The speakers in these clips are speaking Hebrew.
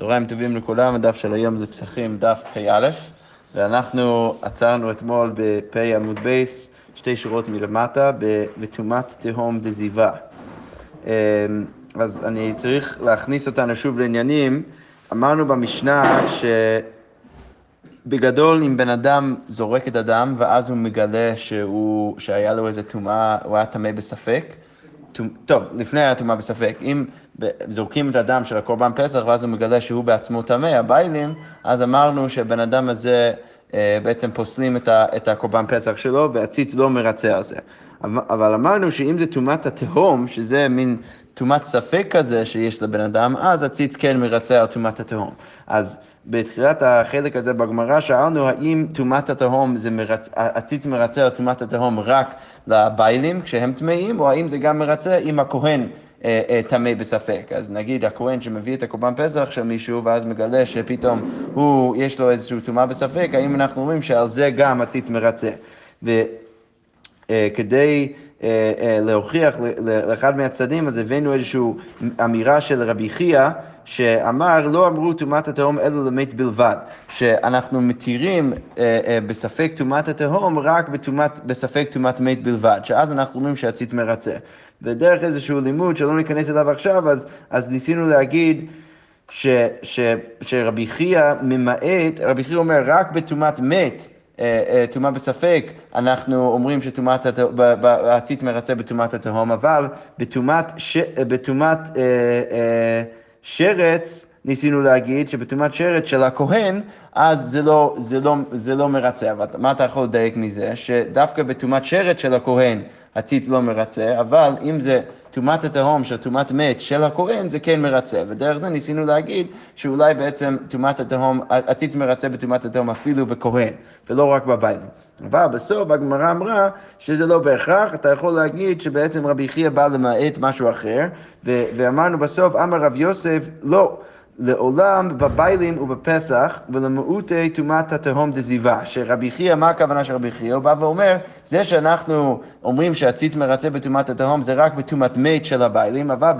צהריים טובים לכולם, הדף של היום זה פסחים דף פ"א, ואנחנו עצרנו אתמול בפ' עמוד בייס, שתי שורות מלמטה, בטומאת תהום דזיבה. אמ, אז אני צריך להכניס אותנו שוב לעניינים. אמרנו במשנה שבגדול אם בן אדם זורק את הדם ואז הוא מגלה שהוא, שהיה לו איזה טומאה, הוא היה טמא בספק, טוב, לפני היה טומאה בספק, אם זורקים את הדם של הקורבן פסח ואז הוא מגלה שהוא בעצמו טמא, הביילים, אז אמרנו שהבן אדם הזה אה, בעצם פוסלים את הקורבן פסח שלו והציץ לא מרצה על זה. אבל אמרנו שאם זה טומאת התהום, שזה מין טומאת ספק כזה שיש לבן אדם, אז הציץ כן מרצה על טומאת התהום. אז בתחילת החלק הזה בגמרא שאלנו האם טומאת התהום, מרצ... הציץ מרצה על טומאת התהום רק לביילים כשהם טמאים, או האם זה גם מרצה אם הכהן אה, אה, טמא בספק. אז נגיד הכהן שמביא את הקורבן פסח של מישהו, ואז מגלה שפתאום הוא, יש לו איזושהי טומאה בספק, האם אנחנו אומרים שעל זה גם הציץ מרצה. וכדי אה, להוכיח לאחד מהצדדים, אז הבאנו איזושהי אמירה של רבי חייא, שאמר, לא אמרו טומאת התהום אלא למת בלבד, שאנחנו מתירים אה, אה, בספק טומאת התהום רק בתומת, בספק טומאת מת בלבד, שאז אנחנו אומרים שהציץ מרצה. ודרך איזשהו לימוד שלא ניכנס אליו עכשיו, אז, אז ניסינו להגיד ש, ש, שרבי חייא ממעט, רבי חייא אומר רק בטומאת מת, טומאה אה, בספק, אנחנו אומרים שטומאת, הציץ מרצה בטומאת התהום, אבל בטומאת, אה, אה, שרץ, ניסינו להגיד שבטומאת שרץ של הכהן, אז זה לא, זה לא, זה לא מרצה. אבל מה אתה יכול לדייק מזה? שדווקא בטומאת שרץ של הכהן הציץ לא מרצה, אבל אם זה טומאת התהום של טומאת מת של הכהן, זה כן מרצה. ודרך זה ניסינו להגיד שאולי בעצם טומאת התהום, הציץ מרצה בטומאת התהום אפילו בכהן, ולא רק בבית. אבל בסוף הגמרא אמרה שזה לא בהכרח, אתה יכול להגיד שבעצם רבי חייא בא למעט משהו אחר, ואמרנו בסוף, אמר רב יוסף, לא. לעולם בביילים ובפסח ולמעוטי טומאת התהום דזיבה. שרבי חייא, מה הכוונה של רבי חייא? הוא בא ואומר, זה שאנחנו אומרים שהציץ מרצה בטומאת התהום זה רק בטומאת מת של הביילים, אבל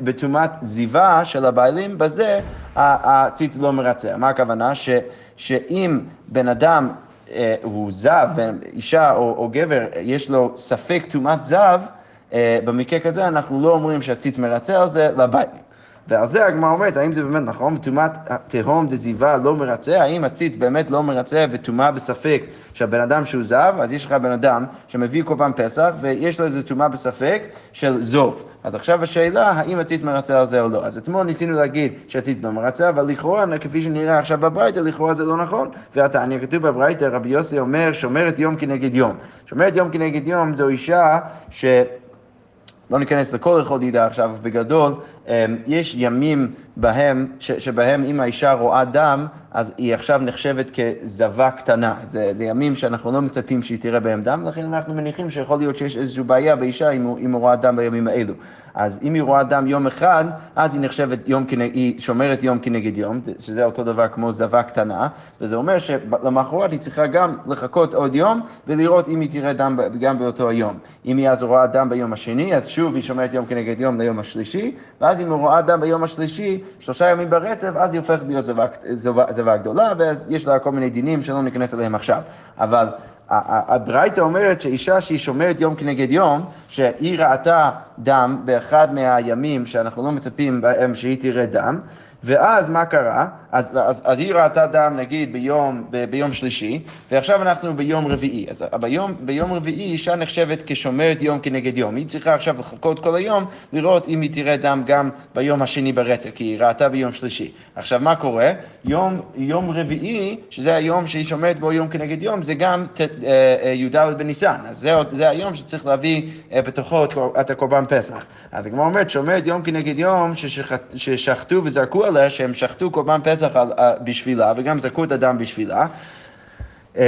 בטומאת זיבה של הביילים, בזה הציץ לא מרצה. מה הכוונה? ש, שאם בן אדם אה, הוא זב, אישה או, או גבר, יש לו ספק טומאת זב, אה, במקרה כזה אנחנו לא אומרים שהציץ מרצה על זה לביילים. ועל זה הגמרא אומרת, האם זה באמת נכון, וטומאת תהום דזיבה לא מרצה, האם הציץ באמת לא מרצה וטומאה בספק שהבן אדם שהוא זב, אז יש לך בן אדם שמביא כל פעם פסח ויש לו איזו טומאה בספק של זוב. אז עכשיו השאלה, האם הציץ מרצה על זה או לא. אז אתמול ניסינו להגיד שהציץ לא מרצה, אבל לכאורה, כפי שנראה עכשיו בברייתא, לכאורה זה לא נכון. והתניא כתוב בברייתא, רבי יוסי אומר, שומרת יום כנגד יום. שומרת יום כנגד יום זו אישה ש... לא ניכנס לכל הלכות נידה עכשיו, בגדול, יש ימים בהם, ש, שבהם אם האישה רואה דם, אז היא עכשיו נחשבת כזבה קטנה. זה, זה ימים שאנחנו לא מצפים שהיא תראה בהם דם, לכן אנחנו מניחים שיכול להיות שיש איזושהי בעיה באישה אם, אם היא רואה דם בימים האלו. אז אם היא רואה דם יום אחד, אז היא נחשבת יום כנגד, היא שומרת יום כנגד יום, שזה אותו דבר כמו זבה קטנה, וזה אומר שלמחרת היא צריכה גם לחכות עוד יום ולראות אם היא תראה דם גם באותו היום. אם היא אז רואה דם ביום השני, אז שוב היא שומרת יום כנגד יום ליום השלישי, ואז אם היא רואה דם ביום השלישי, שלושה ימים ברצף, אז היא הופכת להיות זבה גדולה, ואז יש לה כל מיני דינים שלא ניכנס אליהם עכשיו. אבל הברייתא אומרת שאישה שהיא שומרת יום כנגד יום, שהיא ראתה דם באחד מהימים שאנחנו לא מצפים בהם שהיא תראה דם, ואז מה קרה? אז, אז, אז היא ראתה דם נגיד ביום, ב, ביום שלישי, ועכשיו אנחנו ביום רביעי. אז ביום, ביום רביעי אישה נחשבת כשומרת יום כנגד יום. היא צריכה עכשיו לחכות כל היום לראות אם היא תראה דם גם ביום השני ברצף, כי היא ראתה ביום שלישי. עכשיו מה קורה? יום, יום רביעי, שזה היום שהיא שומרת בו יום כנגד יום, זה גם אה, אה, י"ד בניסן. אז זה, זה היום שצריך להביא אה, בתוכו את הקורבן פסח. אז הגמרא אומרת, שומרת יום כנגד יום ששחטו וזרקו עליה, שהם שחטו קורבן פסח. פסח בשבילה, וגם זרקו את הדם בשבילה. אמ,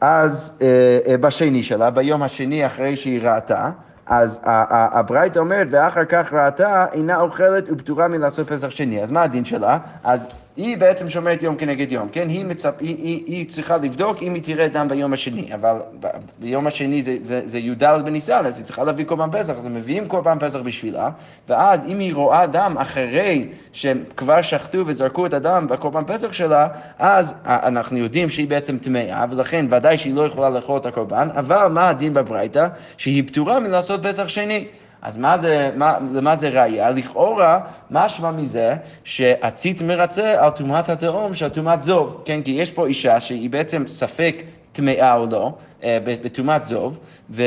אז אה, בשני שלה, ביום השני אחרי שהיא ראתה, אז הברייתא אומרת, ואחר כך ראתה, אינה אוכלת ופטורה מלעשות פסח שני. אז מה הדין שלה? אז היא בעצם שומרת יום כנגד יום, כן? היא, מצפ... היא, היא, היא צריכה לבדוק אם היא תראה דם ביום השני, אבל ב... ביום השני זה, זה, זה י"ד בניסן, אז היא צריכה להביא קורבן פסח, אז הם מביאים קורבן פסח בשבילה, ואז אם היא רואה דם אחרי שהם כבר שחטו וזרקו את הדם בקורבן פסח שלה, אז אנחנו יודעים שהיא בעצם טמאה, ולכן ודאי שהיא לא יכולה לאכול את הקורבן, אבל מה הדין בברייתא? שהיא פטורה מלעשות פסח שני. אז מה זה, מה, למה זה ראייה? לכאורה, משמע מזה שהציץ מרצה על טומאת התהום של טומאת זוב, כן? כי יש פה אישה שהיא בעצם ספק טמאה או לא, אה, בטומאת זוב, ו...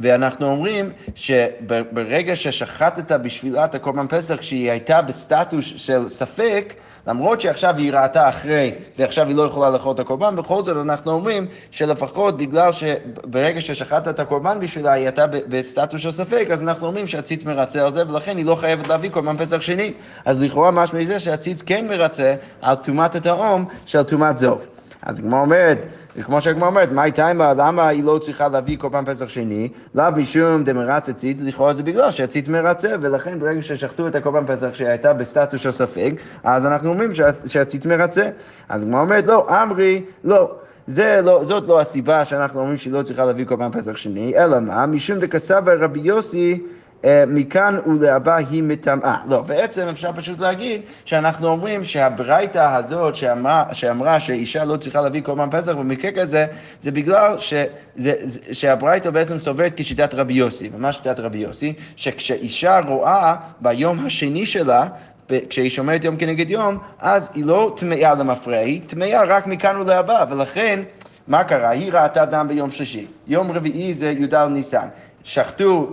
ואנחנו אומרים שברגע ששחטת בשבילה את הקורבן פסח, כשהיא הייתה בסטטוס של ספק, למרות שעכשיו היא ראתה אחרי, ועכשיו היא לא יכולה לאכול את הקורבן, בכל זאת אנחנו אומרים שלפחות בגלל שברגע ששחטת את הקורבן בשבילה, היא הייתה בסטטוס של ספק, אז אנחנו אומרים שהציץ מרצה על זה, ולכן היא לא חייבת להביא קורבן פסח שני. אז לכאורה משמע מזה שהציץ כן מרצה על טומאת התהום של טומאת זוב. אז הגמרא אומרת, כמו שהגמרא אומרת, מה הייתה עם למה היא לא צריכה להביא קורבן פסח שני? לאו משום דמרצה ציט, לכאורה זה בגלל שהציט מרצה, ולכן ברגע ששחטו את הקורבן פסח שהייתה בסטטוס של ספק, אז אנחנו אומרים שהציט מרצה. אז הגמרא אומרת, לא, אמרי, לא. זה לא, זאת לא הסיבה שאנחנו אומרים שהיא לא צריכה להביא קורבן פסח שני, אלא מה? משום דקסבה רבי יוסי מכאן ולהבא היא מטמאה. לא, בעצם אפשר פשוט להגיד שאנחנו אומרים שהברייתא הזאת שאמרה, שאמרה שאישה לא צריכה להביא קורבן פסח במקרה כזה, זה בגלל שהברייתא בעצם סוברת כשיטת רבי יוסי. ומה שיטת רבי יוסי? שכשאישה רואה ביום השני שלה כשהיא שומרת יום כנגד יום, אז היא לא טמאה למפרע, היא טמאה רק מכאן ולהבא, ולכן, מה קרה? היא ראתה דם ביום שלישי, יום רביעי זה י"ד ניסן. שחטו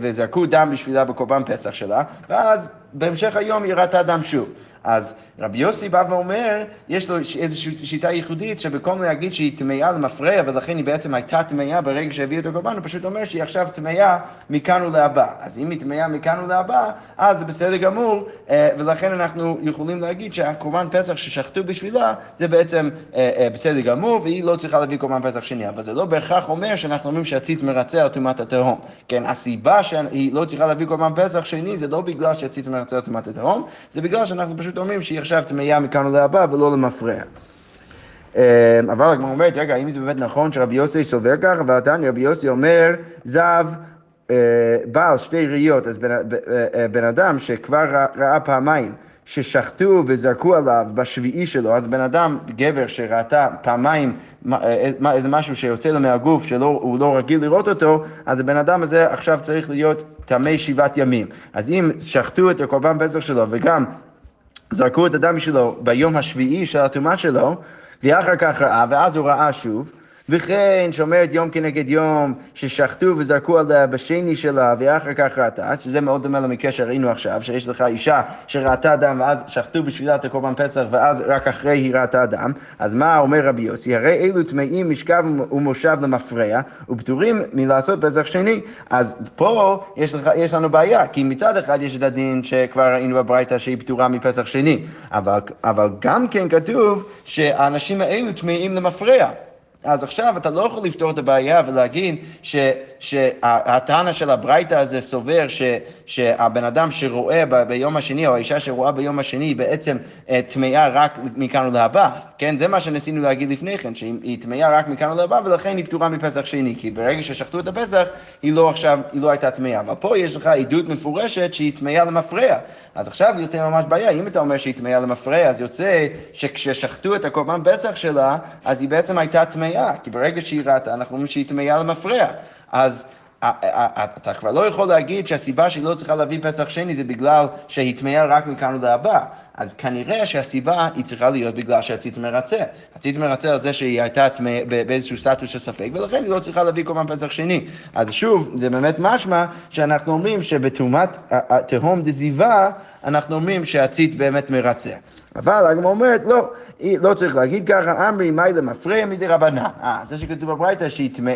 וזרקו דם בשבילה בקורבן פסח שלה, ואז בהמשך היום היא ראתה דם שוב. אז רבי יוסי בא ואומר, יש לו איזושהי שיטה ייחודית שבמקום להגיד שהיא טמאה למפרע ולכן היא בעצם הייתה טמאה ברגע שהביאו את הקורבן, הוא פשוט אומר שהיא עכשיו טמאה מכאן ולהבא. אז אם היא טמאה מכאן ולהבא, אז זה בסדר גמור, אה, ולכן אנחנו יכולים להגיד שהקורבן פסח ששחטו בשבילה זה בעצם אה, אה, בסדר גמור, והיא לא צריכה להביא קורבן פסח שני. אבל זה לא בהכרח אומר שאנחנו אומרים שהציץ מרצה על טומאת התהום. כן, הסיבה שהיא לא צריכה להביא קורבן פסח שני זה לא בגלל שהציץ מרצה על טומאת התהום, זה בגלל שאנחנו פשוט אומרים שהיא עכשיו טמאה מכאן ולהבא ולא למפרע. אמ, אבל הגמרא אומרת, רגע, האם זה באמת נכון שרבי יוסי סובר ככה? ועדיין רבי יוסי אומר, זב אה, בעל שתי ראיות, אז בן, אה, אה, בן אדם שכבר ראה פעמיים ששחטו וזרקו עליו בשביעי שלו, אז בן אדם, גבר שראתה פעמיים איזה משהו שיוצא לו מהגוף שהוא לא רגיל לראות אותו, אז הבן אדם הזה עכשיו צריך להיות טמא שבעת ימים. אז אם שחטו את הקורבן פסח שלו וגם זרקו את הדם שלו ביום השביעי של הטומאה שלו, ואחר כך ראה, ואז הוא ראה שוב, וכן שומרת יום כנגד יום, ששחטו וזרקו עליה בשני שלה, ואחר כך ראתה, שזה מאוד דומה למקרה שראינו עכשיו, שיש לך אישה שראתה דם, ואז שחטו בשבילה את הקורבן פסח, ואז רק אחרי היא ראתה דם, אז מה אומר רבי יוסי? הרי אלו טמאים משכב ומושב למפרע, ופטורים מלעשות פסח שני. אז פה יש, לך, יש לנו בעיה, כי מצד אחד יש את הדין שכבר ראינו בברייתא שהיא פטורה מפסח שני, אבל, אבל גם כן כתוב שהאנשים האלו טמאים למפרע. אז עכשיו אתה לא יכול לפתור את הבעיה ולהגיד שהטענה של הברייתא הזה סובר ש, שהבן אדם שרואה ב, ביום השני, או האישה שרואה ביום השני, בעצם אה, טמאה רק מכאן ולהבא. כן, זה מה שניסינו להגיד לפני כן, שהיא טמאה רק מכאן ולהבא, ולכן היא פטורה מפסח שני, כי ברגע ששחטו את הפסח, היא לא עכשיו, היא לא הייתה טמאה. אבל פה יש לך עדות מפורשת שהיא טמאה למפרע. אז עכשיו יוצא ממש בעיה, אם אתה אומר שהיא טמאה למפרע, אז יוצא שכששחטו את הקורבן פסח שלה, אז היא בעצם הייתה טמאה, כי ברגע שהיא ראתה, אנחנו אומרים שהיא טמאה למפרע. אז אתה כבר לא יכול להגיד שהסיבה שהיא לא צריכה להביא פסח שני זה בגלל שהיא טמאה רק מכאן ולהבא. אז כנראה שהסיבה היא צריכה להיות בגלל שהציץ מרצה. הציץ מרצה על זה שהיא הייתה באיזשהו סטטוס של ספק, ולכן היא לא צריכה להביא קורבן פסח שני. אז שוב, זה באמת משמע שאנחנו אומרים שבתרומת תהום דזיבה, אנחנו אומרים שהציץ באמת מרצה. אבל הגמרא אומרת, לא, לא צריך להגיד ככה, אמרי מאי למפרע מדי רבנן. אה, זה שכתוב בברייתא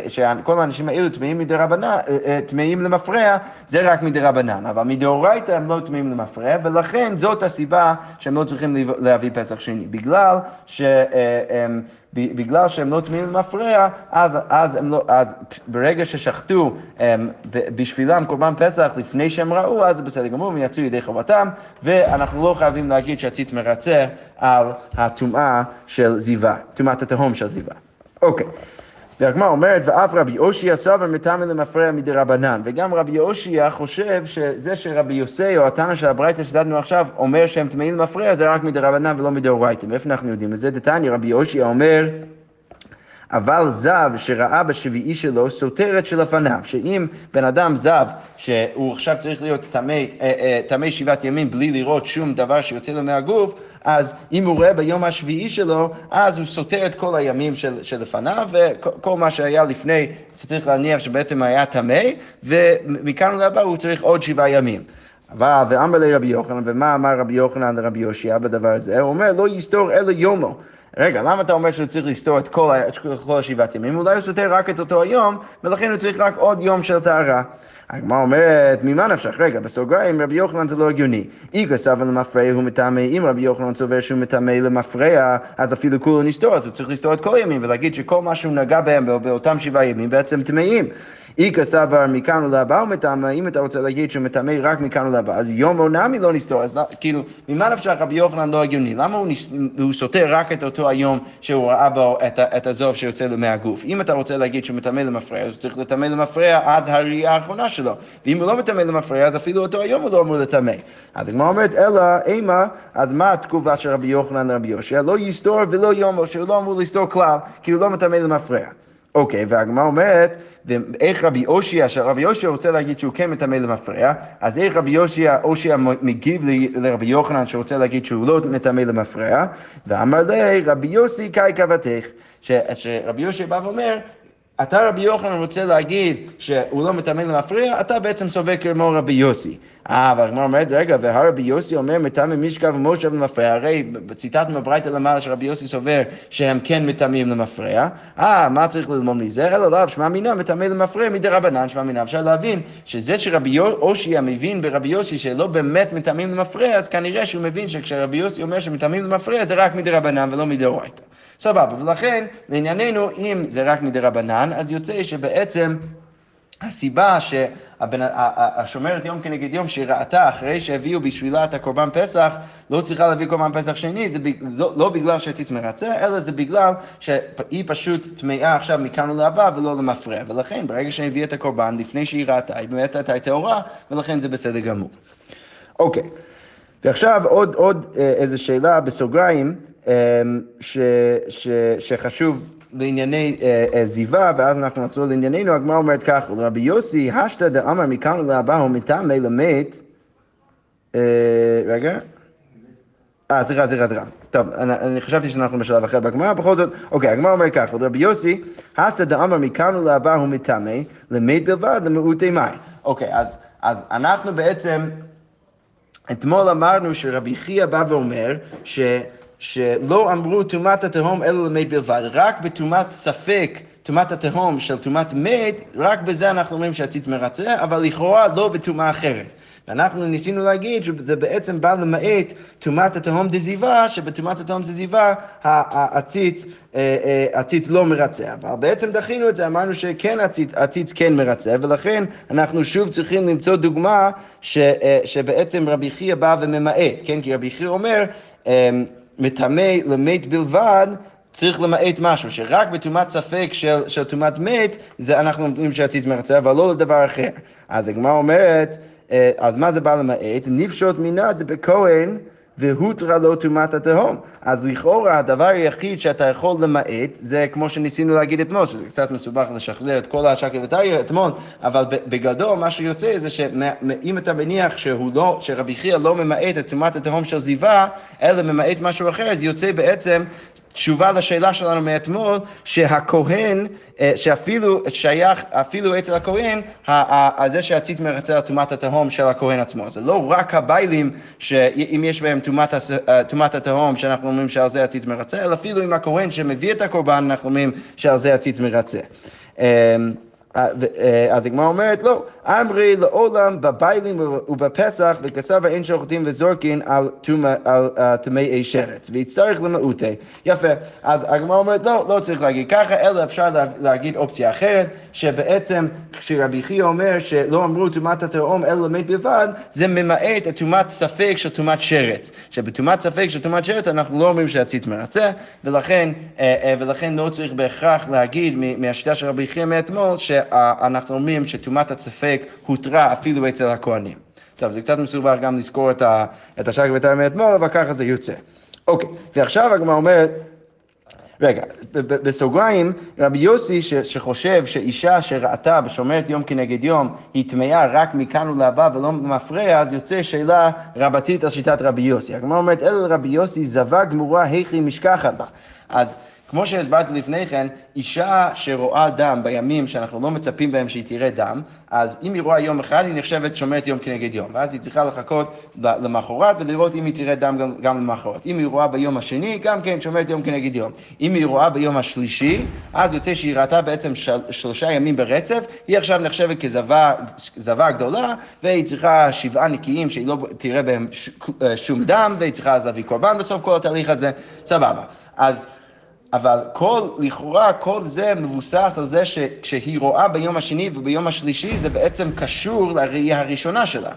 שכל האנשים האלו טמאים מדי רבנן, אה, אה, טמאים למפרע, זה רק מדי רבנן, אבל מדאורייתא הם לא טמאים למפרע, ולכן זאת הסיבה שהם לא צריכים להביא פסח שני, בגלל ש... בגלל שהם לא טמאים למפרע, אז, אז, לא, אז ברגע ששחטו בשבילם קורבן פסח לפני שהם ראו, אז זה בסדר גמור, הם יצאו ידי חובתם, ואנחנו לא חייבים להגיד שהציץ מרצה על הטומאה של זיווה, טומאת התהום של זיווה. אוקיי. והגמרא אומרת, ואף רבי אושיע סבר מטמא למפרע מדי רבנן. וגם רבי אושיע חושב שזה שרבי יוסי, או התנא של הברייתא שדדנו עכשיו, אומר שהם טמאים למפרע, זה רק מדי רבנן ולא מדי אורייתא. מאיפה אנחנו יודעים את זה? דתניא, רבי אושיע אומר... אבל זב שראה בשביעי שלו סותרת שלפניו, שאם בן אדם זב שהוא עכשיו צריך להיות טמא אה, אה, שבעת ימים בלי לראות שום דבר שיוצא לו מהגוף, אז אם הוא רואה ביום השביעי שלו, אז הוא סותר את כל הימים של, שלפניו, וכל מה שהיה לפני, צריך להניח שבעצם היה טמא, ומכאן ולהבא הוא צריך עוד שבעה ימים. אבל ואמר לרבי יוחנן, ומה אמר רבי יוחנן לרבי יושיע בדבר הזה? הוא אומר, לא יסתור אלא יומו. רגע, למה אתה אומר שהוא צריך לסתור את כל, כל השבעת ימים? אולי הוא סותר רק את אותו היום, ולכן הוא צריך רק עוד יום של טהרה. הגמרא אומרת, ממה נפשך? רגע, בסוגריים, רבי יוחנן זה לא הגיוני. איגה סבא למפרע הוא מטמא, אם רבי יוחנן סובר שהוא מטמא למפרע, אז אפילו כולו נסתור, אז הוא צריך לסתור את כל הימים, ולהגיד שכל מה שהוא נגע בהם באותם שבעה ימים בעצם טמאים. איכא סבר מכאן ולהבא הוא מטמא, אם אתה רוצה להגיד שהוא מטמא רק מכאן ולהבא, אז יום או נמי לא נסתור, אז כאילו, ממה נפשך רבי יוחנן לא הגיוני? למה הוא, נס... הוא סותר רק את אותו היום שהוא ראה בו את, את הזוב שיוצא לו מהגוף? אם אתה רוצה להגיד שהוא מטמא למפרע, אז הוא צריך לטמא למפרע עד הראייה האחרונה שלו, ואם הוא לא מטמא למפרע, אז אפילו אותו היום הוא לא אמור לטמא. אז הגמרא אומרת, אלא אימה, אז מה התגובה של רבי יוחנן לרבי יושע? לא יסתור ולא יומו, שהוא לא אמור לסתור כלל, כי הוא לא מטמא למפרע. אוקיי, והגמרא אומרת, ואיך רבי אושיע, שרבי אושיע רוצה להגיד שהוא כן מטמא למפרע, אז איך רבי אושיע, אושיע מגיב לרבי יוחנן שרוצה להגיד שהוא לא מטמא למפרע, ואמר לי, רבי יוסי קאי קוותך, שרבי יושיע בא ואומר, אתה רבי יוחנן רוצה להגיד שהוא לא מטמא למפריע, אתה בעצם סובר כמו רבי יוסי. אה, אבל הגמרא אומרת, רגע, והרבי יוסי אומר מטמא משכב ומושב למפריע, הרי ציטטנו בברייתא למעלה שרבי יוסי סובר שהם כן מטמאים למפריע. אה, מה צריך ללמוד מזה? אלא לאו, שמע מינא מטמא למפריע מדי רבנן, שמע מינא. אפשר להבין שזה שרבי אושיע מבין ברבי יוסי שלא באמת מטמאים למפריע, אז כנראה שהוא מבין שכשרבי יוסי אומר שמטמאים למפריע זה רק מדי רבנן ולא מדי אורייתא. סבבה, ולכן לענייננו, אם זה רק מדי רבנן, אז יוצא שבעצם הסיבה שהשומרת יום כנגד יום שראתה אחרי שהביאו בשבילה את הקורבן פסח, לא צריכה להביא קורבן פסח שני, זה לא, לא בגלל שהציץ מרצה, אלא זה בגלל שהיא פשוט טמאה עכשיו מכאן ולהבא ולא למפרע. ולכן ברגע שהיא הביאה את הקורבן, לפני שהיא ראתה, היא באמת הייתה טהורה, ולכן זה בסדר גמור. אוקיי, ועכשיו עוד, עוד אה, איזו שאלה בסוגריים. אמ, ש, ש, שחשוב לענייני אה, אה, זיווה, ואז אנחנו נחזור לענייננו, הגמרא אומרת כך, רבי יוסי, השתא דאמר מכאן ולהבא מטעמי למת, אה, רגע. אה, סליחה, סליחה, סליחה. טוב, אני, אני חשבתי שאנחנו בשלב אחר בגמרא, בכל זאת, אוקיי, הגמרא אומר כך, רבי יוסי, השתא דאמר מכאן ולהבא הוא מטמא, למת בלבד למעוטי מים. אוקיי, אז, אז אנחנו בעצם, אתמול אמרנו שרבי חייא בא ואומר, ש... שלא אמרו טומאת התהום אלא למת בלבד, רק בטומאת ספק, טומאת התהום של טומאת מת, רק בזה אנחנו אומרים שהציץ מרצה, אבל לכאורה לא בטומאה אחרת. ואנחנו ניסינו להגיד שזה בעצם בא למעט טומאת התהום דזיבה, שבטומאת התהום דזיבה הציץ, אה, אה, הציץ לא מרצה. אבל בעצם דחינו את זה, אמרנו שכן הציץ, הציץ כן מרצה, ולכן אנחנו שוב צריכים למצוא דוגמה ש, אה, שבעצם רבי חייא בא וממעט, כן? כי רבי חייא אומר, מטמא למת בלבד, צריך למעט משהו, שרק בטומאת ספק של טומאת מת, זה אנחנו אומרים שהציץ מרצה, אבל לא לדבר אחר. אז הגמרא אומרת, אה, אז מה זה בא למעט? נפשוט מנד בכהן והותרה לו טומאת התהום. אז לכאורה הדבר היחיד שאתה יכול למעט, זה כמו שניסינו להגיד אתמול, שזה קצת מסובך לשחזר את כל השקר וטריה אתמול, אבל בגדול מה שיוצא זה שאם אתה מניח שהוא לא, שרבי חייא לא ממעט את טומאת התהום של זיווה, אלא ממעט משהו אחר, אז יוצא בעצם תשובה לשאלה שלנו מאתמול, שהכהן, אה, שאפילו שייך, אפילו אצל הכהן, זה שהציץ מרצה על טומאת התהום של הכהן עצמו. זה לא רק הביילים, שאם יש בהם טומאת אה, התהום, שאנחנו אומרים שעל זה הציץ מרצה, אלא אפילו עם הכהן שמביא את הקורבן, אנחנו אומרים שעל זה הציץ מרצה. אמ, אה, אז הגמרא אומרת, לא, אמרי לעולם בביילים ובפסח וכסבה אין שוחטים וזורקין על טמאי שרץ, ויצטרך למעוטי. יפה, אז הגמרא אומרת, לא, לא צריך להגיד ככה, אלא אפשר להגיד אופציה אחרת, שבעצם כשרבי חייא אומר שלא אמרו טומאת התרעום אלא למת בלבד, זה ממעט את טומאת ספק של טומאת שרץ. שבטומאת ספק של טומאת שרץ אנחנו לא אומרים שהציץ מרצה, ולכן, ולכן לא צריך בהכרח להגיד מהשיטה של רבי חייא מאתמול, שאנחנו אומרים שטומאת הספק הותרה אפילו אצל הכהנים. טוב, זה קצת מסובך גם לזכור את, ה, את השק ואת מאתמול, אבל ככה זה יוצא. אוקיי, ועכשיו הגמרא אומרת, רגע, בסוגריים, רבי יוסי ש, שחושב שאישה שראתה ושומרת יום כנגד יום, היא טמאה רק מכאן ולהבא ולא מפריע, אז יוצא שאלה רבתית על שיטת רבי יוסי. הגמרא אומרת, אל רבי יוסי זבה גמורה היכי משכחת לה. אז כמו שהסברתי לפני כן, אישה שרואה דם בימים שאנחנו לא מצפים בהם שהיא תראה דם, אז אם היא רואה יום אחד, היא נחשבת שומרת יום כנגד יום, ואז היא צריכה לחכות למחרת ולראות אם היא תראה דם גם, גם למחרת. אם היא רואה ביום השני, גם כן שומרת יום כנגד יום. אם היא רואה ביום השלישי, אז יוצא שהיא ראתה בעצם של, שלושה ימים ברצף, היא עכשיו נחשבת כזבה גדולה, והיא צריכה שבעה נקיים שהיא לא תראה בהם ש, שום דם, והיא צריכה אז להביא קורבן בסוף כל התהליך הזה, סבבה. אז אבל כל, לכאורה כל זה מבוסס על זה שכשהיא רואה ביום השני וביום השלישי זה בעצם קשור לראייה הראשונה שלה.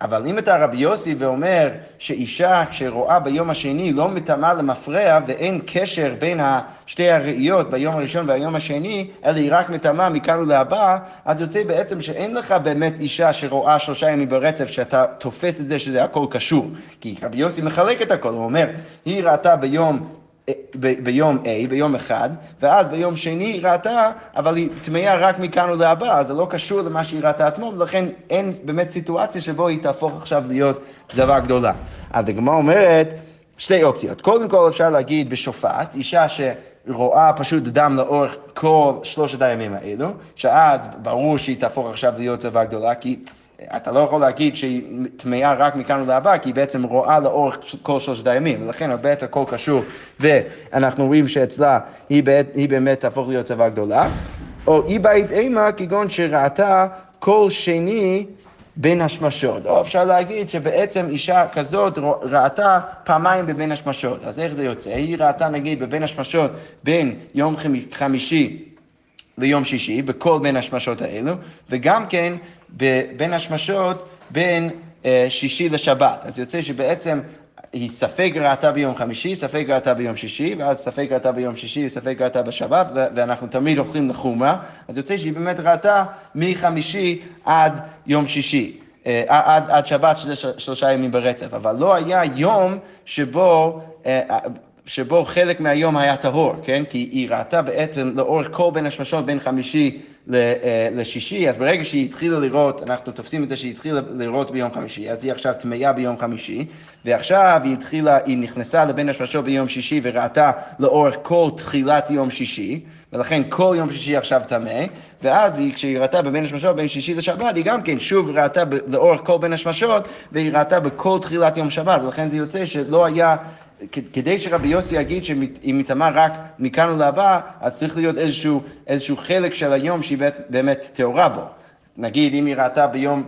אבל אם אתה רבי יוסי ואומר שאישה כשרואה ביום השני לא מטמאה למפרע ואין קשר בין שתי הראיות ביום הראשון והיום השני, אלא היא רק מטמאה מכאן ולהבא, אז יוצא בעצם שאין לך באמת אישה שרואה שלושה ימים ברצף שאתה תופס את זה שזה הכל קשור. כי רבי יוסי מחלק את הכל, הוא אומר, היא ראתה ביום ב- ביום A, ביום אחד, ואז ביום שני היא ראתה, אבל היא טמאה רק מכאן ולהבא, אז זה לא קשור למה שהיא ראתה אתמול, ולכן אין באמת סיטואציה שבו היא תהפוך עכשיו להיות זבה גדולה. אז הגמרא אומרת, שתי אופציות. קודם כל אפשר להגיד בשופט, אישה שרואה פשוט דם לאורך כל שלושת הימים האלו, שאז ברור שהיא תהפוך עכשיו להיות זבה גדולה, כי... אתה לא יכול להגיד שהיא טמאה רק מכאן ולהבא, כי היא בעצם רואה לאורך כל שלושת הימים, ולכן הרבה יותר הכל קשור, ואנחנו רואים שאצלה היא, באת, היא באמת תהפוך להיות צבא גדולה, או אי בית אימה כגון שראתה כל שני בין השמשות. או אפשר להגיד שבעצם אישה כזאת ראתה פעמיים בבין השמשות. אז איך זה יוצא? היא ראתה נגיד בבין השמשות בין יום חמישי ליום שישי, בכל בין השמשות האלו, וגם כן בין השמשות בין אה, שישי לשבת. אז יוצא שבעצם היא ספק ראתה ביום חמישי, ספק ראתה ביום שישי, ואז ספק ראתה ביום שישי וספק ראתה בשבת, ואנחנו תמיד הולכים לחומרה, אז יוצא שהיא באמת ראתה מחמישי עד יום שישי. אה, עד, עד שבת, שזה שלושה ימים ברצף, אבל לא היה יום שבו אה, שבו חלק מהיום היה טהור, כן? כי היא ראתה בעצם לאורך כל בין השמשות בין חמישי אה, לשישי, אז ברגע שהיא התחילה לראות, אנחנו תופסים את זה שהיא התחילה לראות ביום חמישי, אז היא עכשיו טמאה ביום חמישי, ועכשיו היא התחילה, היא נכנסה לבין השמשות ביום שישי וראתה לאורך כל תחילת יום שישי, ולכן כל יום שישי עכשיו טמא, ואז כשהיא ראתה בבין השמשות בין שישי לשבת, היא גם כן שוב ראתה לאורך כל בין השמשות, והיא ראתה בכל תחילת יום שבת, ולכן זה יוצא שלא היה כדי שרבי יוסי יגיד שהיא מטמאה רק מכאן ולהבא, אז צריך להיות איזשהו, איזשהו חלק של היום שהיא באמת טהורה בו. נגיד, אם היא ראתה ביום,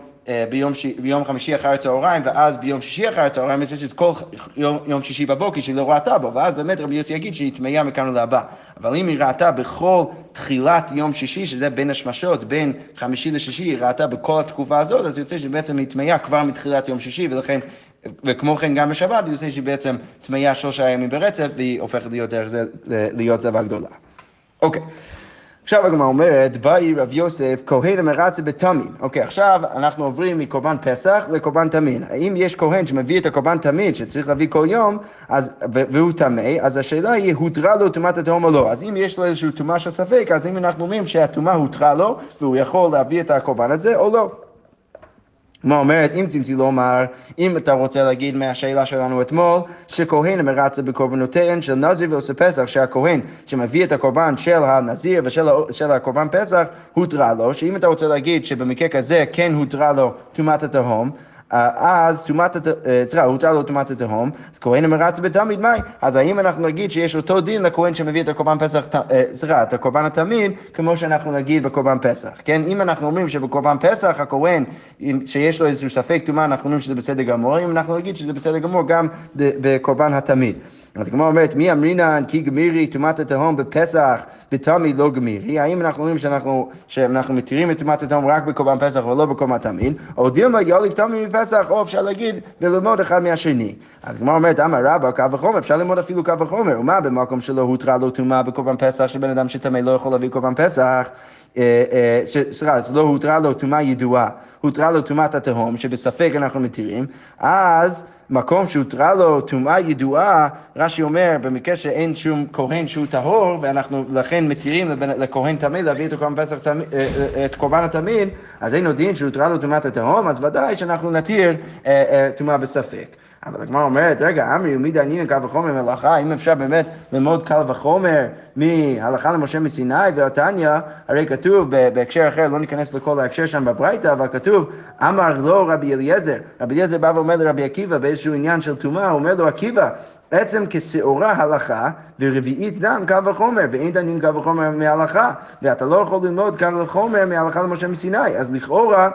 ביום, ש... ביום חמישי אחר הצהריים, ואז ביום שישי אחר הצהריים, יש את כל יום, יום שישי בבוקר שהיא לא ראתה בו, ואז באמת רבי יוסי יגיד שהיא טמאה מכאן ולהבא. אבל אם היא ראתה בכל תחילת יום שישי, שזה בין השמשות, בין חמישי לשישי, היא ראתה בכל התקופה הזאת, אז יוצא שבעצם היא טמאה כבר מתחילת יום שישי, ולכן וכמו כן גם בשבת, היא עושה שהיא בעצם טמאה שלושה ימים ברצף, והיא הופכת להיות להיות זבה גדולה. אוקיי. עכשיו הגמרא אומרת, באי רב יוסף, כהן המרצה בתמין. אוקיי, עכשיו אנחנו עוברים מקורבן פסח לקורבן תמין. האם יש כהן שמביא את הקורבן תמין, שצריך להביא כל יום, אז, והוא טמא, אז השאלה היא, הותרה לו טומאת התהום או לא. אז אם יש לו איזושהי טומאה של ספק, אז אם אנחנו אומרים שהטומאה הותרה לו, והוא יכול להביא את הקורבן הזה או לא. מה אומרת, אם תמצאי לומר, אם אתה רוצה להגיד מהשאלה שלנו אתמול, שכהן מרצה בקורבנותיהן של נזיר ועושה פסח, שהכהן שמביא את הקורבן של הנזיר ושל הקורבן פסח, הותרה לו, שאם אתה רוצה להגיד שבמקרה כזה כן הותרה לו טומאת התהום, אז טומאת, סליחה, הותר לו טומאת התהום, אז כהן המרץ בתמיד מים. אז האם אנחנו נגיד שיש אותו דין לכהן שמביא את הקורבן פסח, סליחה, את הקורבן התמיד, כמו שאנחנו נגיד בקורבן פסח, כן? אם אנחנו אומרים שבקורבן פסח הכהן, שיש לו איזשהו ספק טומאה, אנחנו אומרים שזה בסדר גמור, אם אנחנו נגיד שזה בסדר גמור גם בקורבן התמיד. אז הגמרא אומרת, מי אמרינן כי גמירי טומאת התהום בפסח בתמיד לא גמירי? האם אנחנו אומרים שאנחנו, שאנחנו מתירים את טומאת התהום רק בקורבן פסח ולא בקורבן תמיד? או דילמה יוליב תמיד מפסח, או אפשר להגיד וללמוד אחד מהשני. אז הגמרא אומרת, אמר רבא, קו וחומר, אפשר ללמוד אפילו קו וחומר. ומה במקום שלא הותרה לו טומאה בקורבן פסח, שבן אדם שטמא לא יכול להביא קורבן פסח? אה, אה, סליחה, לא הותרה לו טומאה ידועה, הותרה לו טומאת התהום, שבספק אנחנו מתירים, אז מקום שהותרה לו טומאה ידועה, רש"י אומר, במקרה שאין שום כהן שהוא טהור, ואנחנו לכן מתירים לכהן תמיד להביא את קורבן פסח, אה, את קורבן התמיד, אז אין עוד דין שהותרה לו טומאת התהום, אז ודאי שאנחנו נתיר טומאה בספק. אבל הגמרא אומרת, רגע, אמרי ומי דעניין קל וחומר מלאכה, האם אפשר באמת ללמוד קל וחומר מהלכה למשה מסיני ועתניא, הרי כתוב בהקשר אחר, לא ניכנס לכל ההקשר שם בברייתא, אבל כתוב, אמר לו רבי אליעזר, רבי אליעזר בא ואומר לרבי עקיבא באיזשהו עניין של טומאה, הוא אומר לו, עקיבא, עצם כשעורה הלכה, ורביעית דם קל וחומר, ואין דנין קל וחומר מהלכה, ואתה לא יכול ללמוד קל וחומר מהלכה למשה מסיני, אז לכאורה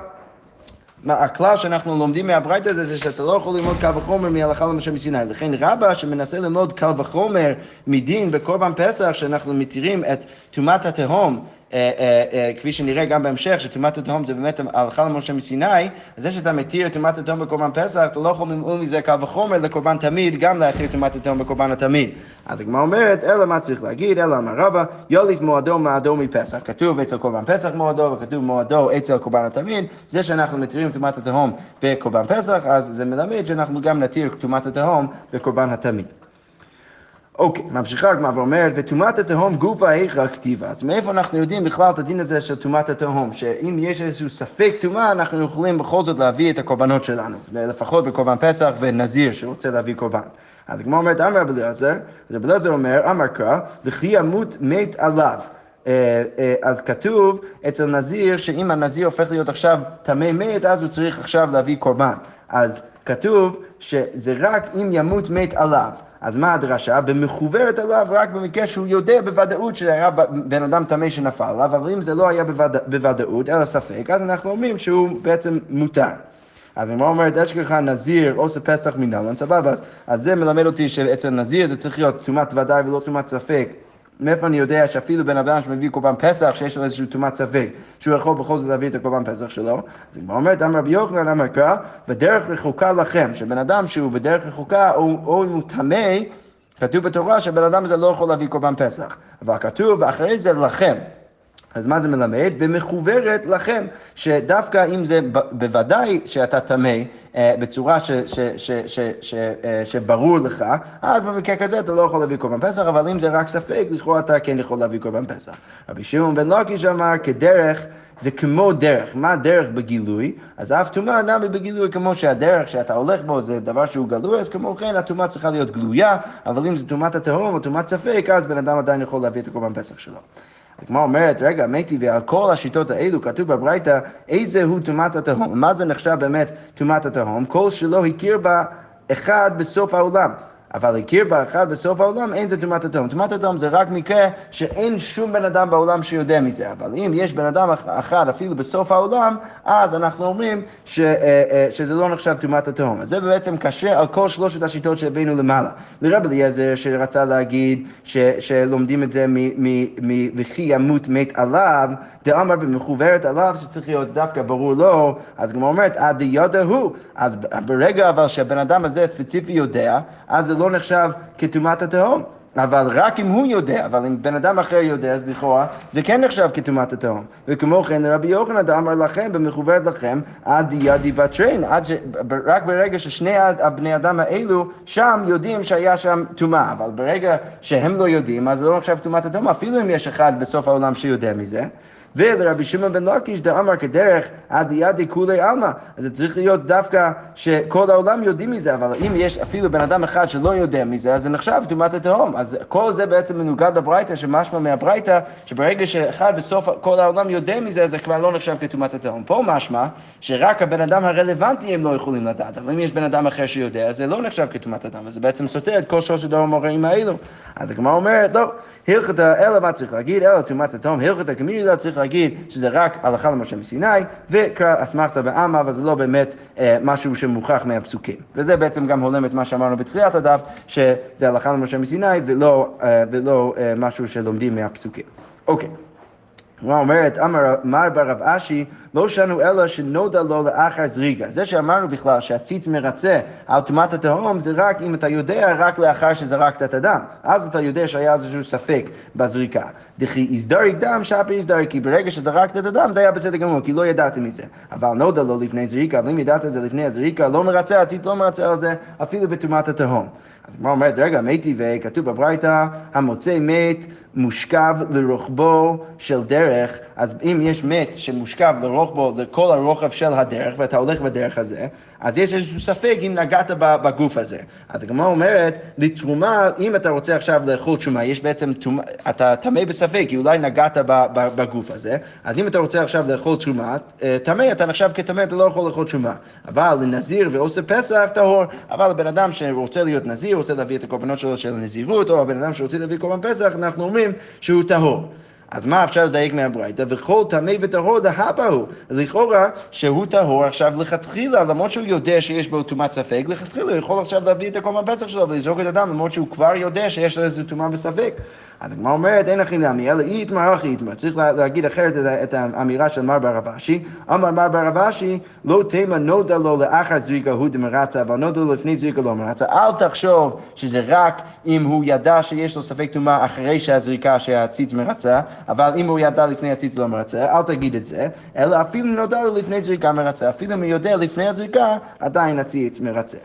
הכלל שאנחנו לומדים מהברייתא הזה זה שאתה לא יכול ללמוד קל וחומר מהלכה למשה מסיני. לכן רבא שמנסה ללמוד קל וחומר מדין בקורבן פסח, שאנחנו מתירים את טומאת התהום כפי שנראה גם בהמשך, שטומאת התהום זה באמת הלכה למשה מסיני, זה שאתה מתיר טומאת התהום בקורבן פסח, אתה לא יכול ללמוד מזה קל וחומר לקורבן תמיד, גם להתיר טומאת התהום בקורבן התמיד. אז הגמרא אומרת, אלא מה צריך להגיד, אלא אמר רבא, יוליף מועדו מעדו מפסח. כתוב אצל קורבן פסח מועדו, וכתוב מועדו אצל קורבן התמיד, זה שאנחנו מתירים טומאת התהום בקורבן פסח, אז זה מלמד שאנחנו גם נתיר טומאת התהום בקורבן התמיד. אוקיי, ממשיכה הגמרא ואומרת, וטומאת התהום גופה איכא כתיבה. אז מאיפה אנחנו יודעים בכלל את הדין הזה של טומאת התהום? שאם יש איזשהו ספק טומאה, אנחנו יכולים בכל זאת להביא את הקורבנות שלנו, לפחות בקורבן פסח ונזיר שרוצה להביא קורבן. אז הגמרא אומרת, אמר רבי אליעזר, אז רבי אליעזר אומר, אמר קרא, וכי ימות מת עליו. אה, אה, אז כתוב אצל נזיר, שאם הנזיר הופך להיות עכשיו טמא מת, אז הוא צריך עכשיו להביא קורבן. אז כתוב שזה רק אם ימות מת עליו. אז מה הדרשה? במחוברת עליו רק במקרה שהוא יודע בוודאות שהיה בן אדם טמא שנפל עליו, אבל אם זה לא היה בוודא, בוודאות, אלא ספק, אז אנחנו אומרים שהוא בעצם מותר. אז אם הוא אומרת, אשכחה נזיר עושה פסח מנהלן, סבבה, אז, אז זה מלמד אותי שאצל נזיר זה צריך להיות טומאת ודאי ולא טומאת ספק. מאיפה אני יודע שאפילו בן אדם שמביא קורבן פסח, שיש לו איזשהו טומאת ספק, שהוא יכול בכל זאת להביא את הקורבן פסח שלו? אז היא אומרת, אמר רבי יוחנן, אמר קרא, בדרך רחוקה לכם, שבן אדם שהוא בדרך רחוקה, או, אם הוא טמא, כתוב בתורה שבן אדם הזה לא יכול להביא קורבן פסח. אבל כתוב, ואחרי זה לכם. אז מה זה מלמד? במחוברת לכם, שדווקא אם זה בוודאי שאתה טמא אה, בצורה ש, ש, ש, ש, ש, אה, שברור לך, אז במקרה כזה אתה לא יכול להביא קורבן פסח, אבל אם זה רק ספק, לכאורה אתה כן יכול להביא קורבן פסח. רבי שמעון בן לוקיש אמר, כדרך זה כמו דרך. מה דרך בגילוי? אז אף טומאה נמי בגילוי כמו שהדרך שאתה הולך בו זה דבר שהוא גלוי, אז כמו כן הטומאה צריכה להיות גלויה, אבל אם זה טומאת התהום או טומאת ספק, אז בן אדם עדיין יכול להביא את הקורבן פסח שלו. הגמרא אומרת, רגע, מתי, ועל כל השיטות האלו כתוב בברייתא, איזה הוא טומאת התהום. מה זה נחשב באמת טומאת התהום? כל שלא הכיר בה אחד בסוף העולם. אבל הכיר באחד בסוף העולם, אין זה טומאת התהום. טומאת התהום זה רק מקרה שאין שום בן אדם בעולם שיודע מזה. אבל אם יש בן אדם אחד אפילו בסוף העולם, אז אנחנו אומרים ש, אה, אה, שזה לא נחשב טומאת התהום. אז זה בעצם קשה על כל שלושת השיטות שהבאנו למעלה. לרב אליעזר שרצה להגיד ש, שלומדים את זה מ"וכי ימות מת עליו", דאמר במחוברת עליו שצריך להיות דווקא ברור לו, אז כמו אומרת, עד דיודא הוא. אז ברגע אבל שהבן אדם הזה ספציפי יודע, אז זה לא נחשב כטומאת התהום. אבל רק אם הוא יודע, אבל אם בן אדם אחר יודע, אז לכאורה זה כן נחשב כטומאת התהום. וכמו כן רבי יוחנן אמר לכם, במחוברת לכם, עד ידי בתרין, ש... רק ברגע ששני הבני אדם האלו שם יודעים שהיה שם טומאה, אבל ברגע שהם לא יודעים, אז זה לא נחשב טומאת התהום, אפילו אם יש אחד בסוף העולם שיודע מזה. ולרבי שמעון בן לקיש דאמר כדרך עד ידי כולי עלמא. אז זה צריך להיות דווקא שכל העולם יודעים מזה, אבל אם יש אפילו בן אדם אחד שלא יודע מזה, אז זה נחשב טומאת התהום. אז כל זה בעצם מנוגד לברייתא, שמשמע מהברייתא, שברגע שאחד בסוף כל העולם יודע מזה, זה כבר לא נחשב כטומאת התהום. פה משמע שרק הבן אדם הרלוונטי הם לא יכולים לדעת, אבל אם יש בן אדם אחר שיודע, אז זה לא נחשב כטומאת התהום, וזה בעצם סותר את כל שלושת המוראים האלו. אז הגמרא אומרת, לא, הלכתא, אלא מה צריך להגיד? אלא טומאת התהום, הלכתא כמילה צריך להגיד שזה רק הלכה למשה מסיני, וקרא אסמכתא בעלמא, אבל זה לא באמת אה, משהו שמוכח מהפסוקים. וזה בעצם גם הולם את מה שאמרנו בתחילת הדף, שזה הלכה למשה מסיני ולא, אה, ולא אה, משהו שלומדים מהפסוקים. אוקיי. הגמרא אומרת, אמר מר ברב אשי, לא שנו אלא שנודע לו לאחר זריגה. זה שאמרנו בכלל שהציץ מרצה על טומאת התהום, זה רק אם אתה יודע, רק לאחר שזרקת את הדם. אז אתה יודע שהיה איזשהו ספק בזריקה. דכי הזדריק דם, שפי הזדריק, כי ברגע שזרקת את הדם זה היה בסדר גמור, כי לא ידעתם מזה. אבל נודע לו לפני זריקה, אבל אם ידעת את זה לפני הזריקה, לא מרצה, הציץ לא מרצה על זה, אפילו בטומאת התהום. אז הגמרא אומרת, רגע, מתי וכתוב בברייתא, המוצא מת מושכב לרוחבו של דרך, אז אם יש מת שמושכב לרוחבו, לכל הרוחב של הדרך, ואתה הולך בדרך הזה, אז יש איזשהו ספק אם נגעת בגוף הזה. אז הגמרא אומרת, לתרומה, אם אתה רוצה עכשיו לאכול תרומה, יש בעצם, אתה טמא בספק, כי אולי נגעת בגוף הזה, אז אם אתה רוצה עכשיו לאכול תרומה, טמא, אתה נחשב כטמא, אתה לא יכול לאכול תרומה. אבל לנזיר ועושה פסח, טהור. אבל בן אדם שרוצה להיות נזיר, רוצה להביא את הקורבנות שלו של הנזירות, או הבן אדם שרוצה להביא קורבן פסח, אנחנו אומרים שהוא טהור. אז מה אפשר לדייק מהברייתא? וכל טמא וטהור דהבה הוא. לכאורה שהוא טהור עכשיו לכתחילה, למרות שהוא יודע שיש בו טומאת ספק, לכתחילה הוא יכול עכשיו להביא את הקורבן פסח שלו ולזרוק את הדם, למרות שהוא כבר יודע שיש לו איזו טומאה בספק. אז הגמרא אומרת, אין הכי נמי, אלא איתמר אחי איתמר. צריך להגיד אחרת את האמירה של מר ברב אשי. אמר מר ברב אשי, לא תימא נודע לו לאחר זריקה הוא דמרצה, אבל נודע לו לפני זריקה לא מרצה. אל תחשוב שזה רק אם הוא ידע שיש לו ספק טומאה אחרי שהזריקה שהציץ מרצה, אבל אם הוא ידע לפני הציץ לא מרצה, אל תגיד את זה, אלא אפילו נודע לו לפני זריקה מרצה. אפילו אם הוא יודע לפני הזריקה, עדיין הציץ מרצה.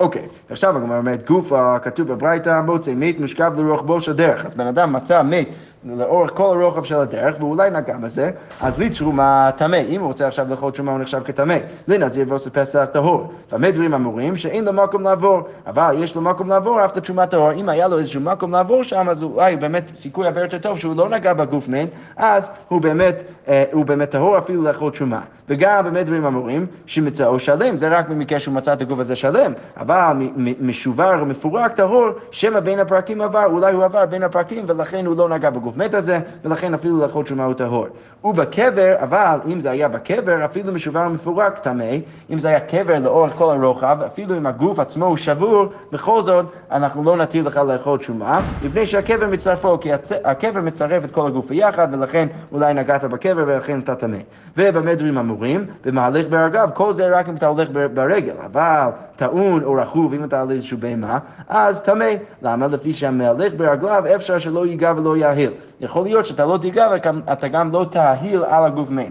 אוקיי, עכשיו הגמרא אומרת, גופה, כתוב בברייתא, מוצא מת מושכב לרוחבו של דרך. אז בן אדם מצא מת לאורך כל הרוחב של הדרך, ואולי נגע בזה, אז לי תרומה טמא. אם הוא רוצה עכשיו לאכול תרומה, הוא נחשב כטמא. לנזיר ועושה פסח טהור. במה דברים אמורים? שאין לו מקום לעבור, אבל יש לו מקום לעבור אף לתרומה טהור. אם היה לו איזשהו מקום לעבור שם, אז אולי באמת סיכוי הרבה יותר טוב שהוא לא נגע בגוף מת, אז הוא באמת, אה, הוא באמת טהור אפילו לאכול תרומה. וגם באמת דברים אמורים, שמצאו שלם, זה רק במקרה שהוא מצא את הגוף הזה שלם, אבל משובר ומפורק טהור, שמא בין הפרקים עבר, אולי הוא עבר בין הפרקים ולכן הוא לא נגע בגוף מת הזה, ולכן אפילו לאכול תרומה הוא טהור. ובקבר, אבל אם זה היה בקבר, אפילו משובר ומפורק טמא, אם זה היה קבר לאורך כל הרוחב, אפילו אם הגוף עצמו הוא שבור, בכל זאת אנחנו לא נטיל לך לאכול תרומה, מפני שהקבר מצרפו, כי הקבר מצרף את כל הגוף ביחד, ולכן אולי נגעת בקבר ולכן אתה טמא. ובמה דברים אמורים? במהלך ברגליו, כל זה רק אם אתה הולך ברגל, אבל טעון או רכוב, אם אתה על איזשהו בהמה, אז טמא. למה? לפי שהמהלך ברגליו אפשר שלא ייגע ולא יאהיל. יכול להיות שאתה לא תיגע ואתה גם לא תאהיל על הגוף מת.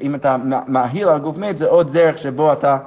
אם אתה מאהיל על הגוף מת זה עוד דרך שבו אתה...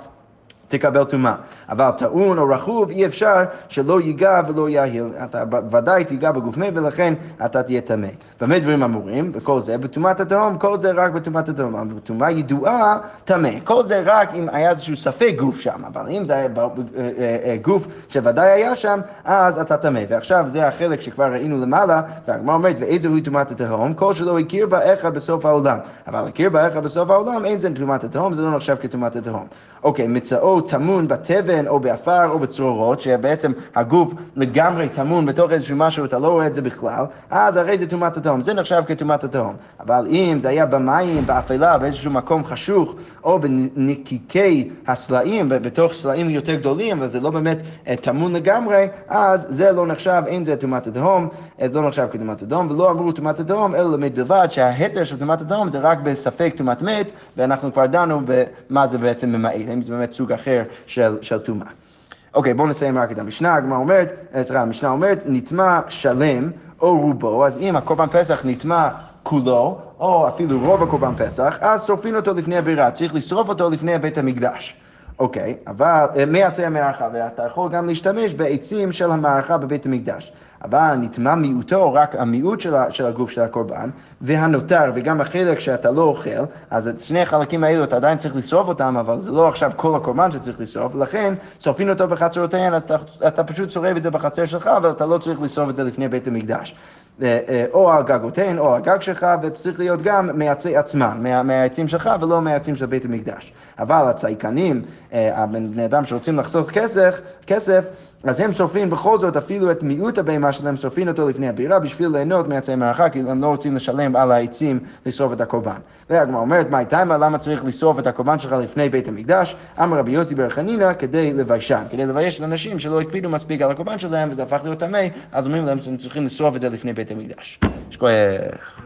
תקבל טומאה. אבל טעון או רכוב אי אפשר שלא ייגע ולא יאהיל. אתה ודאי תיגע בגוף מת ולכן אתה תהיה טמא. במה דברים אמורים? וכל זה בטומאת התהום, כל זה רק בטומאת התהום. אבל בטומאה ידועה, טמא. כל זה רק אם היה איזשהו ספק גוף שם, אבל אם זה היה אה, אה, גוף שוודאי היה שם, אז אתה טמא. ועכשיו זה החלק שכבר ראינו למעלה, והגמרא אומרת, ואיזו היא טומאת התהום? כל שלא הכיר בה אחד בסוף העולם. אבל הכיר בה אחד בסוף העולם, אין זה טומאת התהום, זה לא נחשב כטומאת התהום. אוקיי, מצאו טמון בתבן או באפר או בצרורות, שבעצם הגוף לגמרי טמון בתוך איזשהו משהו, אתה לא רואה את זה בכלל, אז הרי זה טומאת התהום, זה נחשב כטומאת התהום. אבל אם זה היה במים, באפלה, באיזשהו מקום חשוך, או בנקיקי הסלעים, בתוך סלעים יותר גדולים, וזה לא באמת אה, טמון לגמרי, אז זה לא נחשב, אין זה טומאת התהום, זה לא נחשב כטומאת התהום, ולא אמרו טומאת התהום, אלא למד בלבד שההתר של טומאת התהום זה רק בספק טומאת מת, ואנחנו כבר דנו במה זה בעצם ממעט. האם זה באמת סוג אחר של טומאה. אוקיי, בואו נסיים רק את המשנה, הגמרא אומרת, סליחה, המשנה אומרת, נטמע שלם או רובו, אז אם הקורבן פסח נטמע כולו, או אפילו רוב הקורבן פסח, אז שורפים אותו לפני הבירה, צריך לשרוף אותו לפני בית המקדש. אוקיי, אבל אה, מעצי המערכה, ואתה יכול גם להשתמש בעצים של המערכה בבית המקדש. אבל נטמע מיעוטו, רק המיעוט של, ה, של הגוף של הקורבן, והנותר, וגם החלק שאתה לא אוכל, אז את שני החלקים האלו אתה עדיין צריך לשרוף אותם, אבל זה לא עכשיו כל הקורבן שצריך לשרוף, ולכן שורפים אותו בחצרותיהן, אז אתה, אתה פשוט שורף את זה בחצר שלך, אבל אתה לא צריך לשרוף את זה לפני בית המקדש. אה, אה, או על גגותיהן או על הגג שלך, וצריך להיות גם מעצי עצמם, מה, מהעצים שלך ולא מהעצים של בית המקדש. אבל הצייקנים, אה, הבני אדם שרוצים לחסוך כסף, כסף, אז הם שורפים בכל זאת אפילו את מיעוט הבהמה שלהם, שורפים אותו לפני הבירה בשביל ליהנות מעצי מרחה, כי הם לא רוצים לשלם על העצים לשרוף את הקורבן. והגמרא אומרת, מה איתמה, למה צריך לשרוף את הקורבן שלך לפני בית המקדש? אמר רבי יוסי בר חנינא, כדי לביישן, כדי לבייש את אנשים שלא הקפידו מספיק על הקורבן שלהם וזה הפך להיות טמא, אז אומרים להם שהם צריכים לשרוף את זה לפני בית המקדש. שכוח.